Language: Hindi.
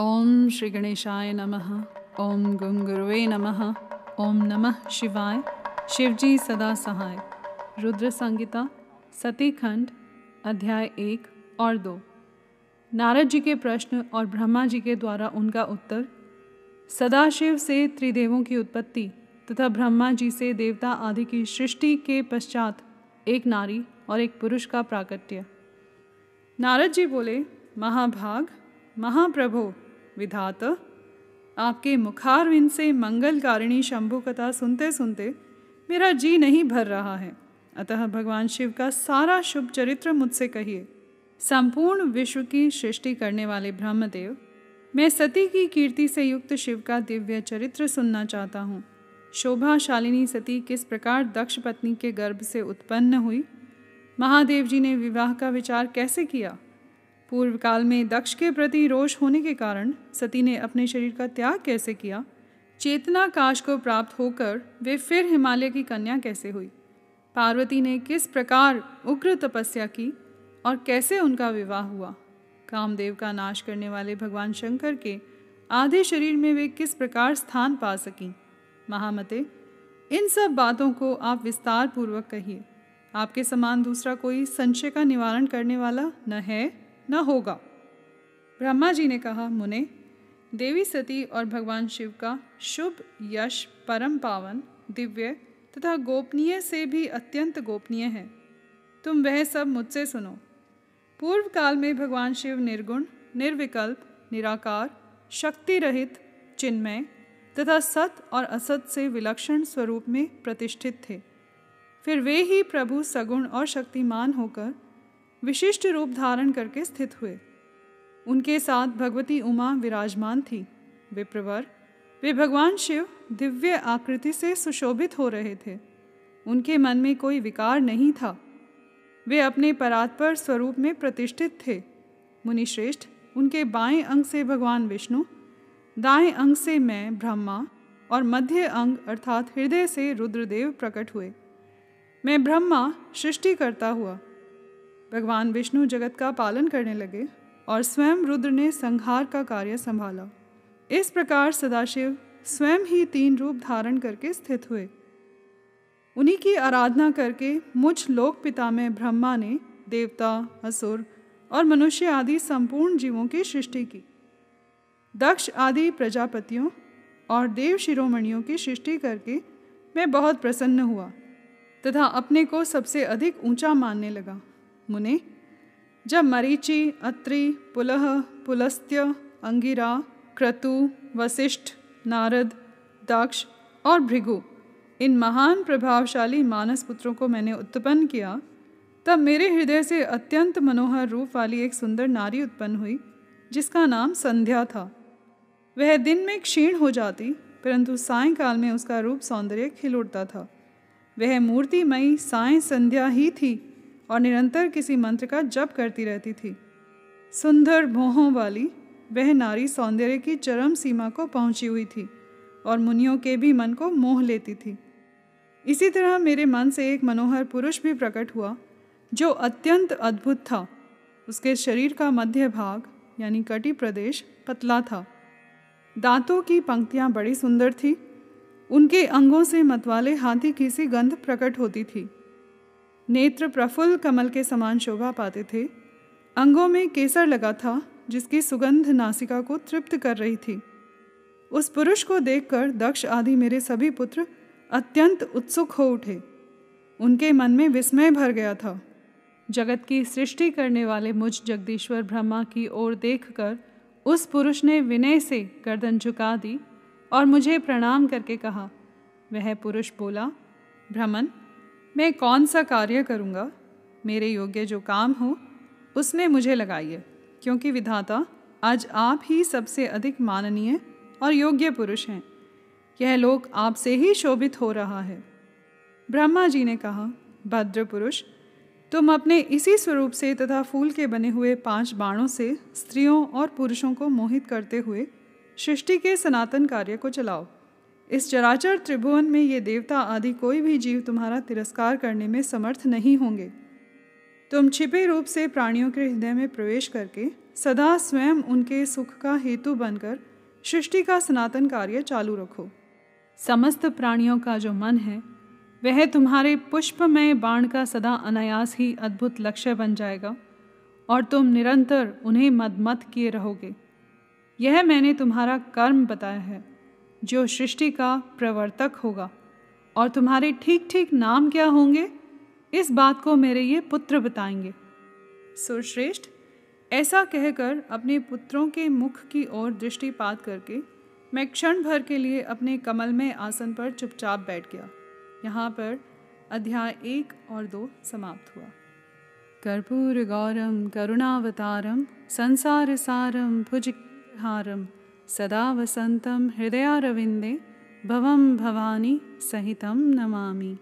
ओम श्री गणेशाय नमः। ओम गंग नमः। ओम नमः शिवाय। शिवजी सदा सहाय। रुद्र संगीता सती खंड, अध्याय एक और दो। नारद जी के प्रश्न और ब्रह्मा जी के द्वारा उनका उत्तर, सदाशिव से त्रिदेवों की उत्पत्ति तथा ब्रह्मा जी से देवता आदि की सृष्टि के पश्चात एक नारी और एक पुरुष का प्राकट्य नारद जी बोले, महाभाग, महाप्रभो विधात। आपके मुखारविंद से मंगलकारिणी शंभु कथा सुनते सुनते मेरा जी नहीं भर रहा है। अतः भगवान शिव का सारा शुभ चरित्र मुझसे कहिए। संपूर्ण विश्व की सृष्टि करने वाले ब्रह्मदेव, मैं सती की कीर्ति से युक्त शिव का दिव्य चरित्र सुनना चाहता हूँ। शोभाशालिनी सती किस प्रकार दक्ष पत्नी के गर्भ से उत्पन्न हुई? महादेव जी ने विवाह का विचार कैसे किया? पूर्व काल में दक्ष के प्रति रोष होने के कारण सती ने अपने शरीर का त्याग कैसे किया? चेतना काश को प्राप्त होकर वे फिर हिमालय की कन्या कैसे हुई? पार्वती ने किस प्रकार उग्र तपस्या की और कैसे उनका विवाह हुआ? कामदेव का नाश करने वाले भगवान शंकर के आधे शरीर में वे किस प्रकार स्थान पा सकीं? महामते, इन सब बातों को आप विस्तार पूर्वक कहिए। आपके समान दूसरा कोई संशय का निवारण करने वाला न है? न होगा। ब्रह्मा जी ने कहा, मुने, देवी सती और भगवान शिव का शुभ यश, परम पावन, दिव्य तथा गोपनीय से भी अत्यंत गोपनीय है। तुम वह सब मुझसे सुनो। पूर्व काल में भगवान शिव निर्गुण, निर्विकल्प, निराकार शक्ति रहित चिन्मय तथा सत और असत से विलक्षण स्वरूप में प्रतिष्ठित थे। फिर वे ही प्रभु सगुण और शक्तिमान होकर विशिष्ट रूप धारण करके स्थित हुए। उनके साथ भगवती उमा विराजमान थी। विप्रवर वे भगवान शिव दिव्य आकृति से सुशोभित हो रहे थे। उनके मन में कोई विकार नहीं था। वे अपने परात्पर स्वरूप में प्रतिष्ठित थे। मुनिश्रेष्ठ, उनके बाएँ अंग से भगवान विष्णु, दाएँ अंग से मैं ब्रह्मा और मध्य अंग अर्थात हृदय से रुद्रदेव प्रकट हुए। मैं ब्रह्मा सृष्टि करता हुआ। भगवान विष्णु जगत का पालन करने लगे और स्वयं रुद्र ने संहार का कार्य संभाला। इस प्रकार सदाशिव स्वयं ही तीन रूप धारण करके स्थित हुए। उन्हीं की आराधना करके मुझ लोक पिता में ब्रह्मा ने देवता, असुर और मनुष्य आदि संपूर्ण जीवों की सृष्टि की। दक्ष आदि प्रजापतियों और देव शिरोमणियों की सृष्टि करके मैं बहुत प्रसन्न हुआ तथा अपने को सबसे अधिक ऊँचा मानने लगा। मुने, जब मरीचि, अत्रि पुलह पुलस्त्य, अंगिरा, क्रतु वशिष्ठ नारद, दक्ष और भृगु, इन महान प्रभावशाली मानस पुत्रों को मैंने उत्पन्न किया, तब मेरे हृदय से अत्यंत मनोहर रूप वाली एक सुंदर नारी उत्पन्न हुई, जिसका नाम संध्या था। वह दिन में क्षीण हो जाती, परंतु सायंकाल में उसका रूप सौंदर्य खिल उठता था। वह मूर्तिमयी साय संध्या ही थी और निरंतर किसी मंत्र का जप करती रहती थी। सुंदर भोहों वाली वह नारी सौंदर्य की चरम सीमा को पहुँची हुई थी और मुनियों के भी मन को मोह लेती थी। इसी तरह मेरे मन से एक मनोहर पुरुष भी प्रकट हुआ, जो अत्यंत अद्भुत था। उसके शरीर का मध्य भाग, यानी कटी प्रदेश, पतला था। दांतों की पंक्तियाँ बड़ी सुंदर थी। उनके अंगों से मतवाले हाथी की सी गंध प्रकट होती थी। नेत्र प्रफुल्ल कमल के समान शोभा पाते थे। अंगों में केसर लगा था, जिसकी सुगंध नासिका को तृप्त कर रही थी। उस पुरुष को देखकर दक्ष आदि मेरे सभी पुत्र अत्यंत उत्सुक हो उठे। उनके मन में विस्मय भर गया था। जगत की सृष्टि करने वाले मुझ जगदीश्वर ब्रह्मा की ओर देखकर उस पुरुष ने विनय से गर्दन झुका दी और मुझे प्रणाम करके कहा, वह पुरुष बोला, भ्रमण मैं कौन सा कार्य करूँगा? मेरे योग्य जो काम हो उसमें मुझे लगाइए, क्योंकि विधाता आज आप ही सबसे अधिक माननीय और योग्य पुरुष हैं। यह लोक आपसे ही शोभित हो रहा है। ब्रह्मा जी ने कहा, भद्र पुरुष, तुम अपने इसी स्वरूप से तथा फूल के बने हुए पाँच बाणों से स्त्रियों और पुरुषों को मोहित करते हुए सृष्टि के सनातन कार्य को चलाओ। इस चराचर त्रिभुवन में ये देवता आदि कोई भी जीव तुम्हारा तिरस्कार करने में समर्थ नहीं होंगे। तुम छिपे रूप से प्राणियों के हृदय में प्रवेश करके सदा स्वयं उनके सुख का हेतु बनकर सृष्टि का सनातन कार्य चालू रखो। समस्त प्राणियों का जो मन है, वह तुम्हारे पुष्पमय बाण का सदा अनायास ही अद्भुत लक्ष्य बन जाएगा और तुम निरंतर उन्हें मदमत किए रहोगे। यह मैंने तुम्हारा कर्म बताया है। जो सृष्टि का प्रवर्तक होगा। और तुम्हारे ठीक ठीक नाम क्या होंगे? इस बात को मेरे ये पुत्र बताएँगे। सुरश्रेष्ठ ऐसा कहकर अपने पुत्रों के मुख की ओर दृष्टिपात करके मैं क्षण भर के लिए अपने कमल में आसन पर चुपचाप बैठ गया। यहाँ पर अध्याय एक और दो समाप्त हुआ। कर्पूर गौरम, करुणावतारम, संसार सारम, भुजहारम सदा वसन्तं हृदयारविन्दे भवं भवानी सहितं नमामि।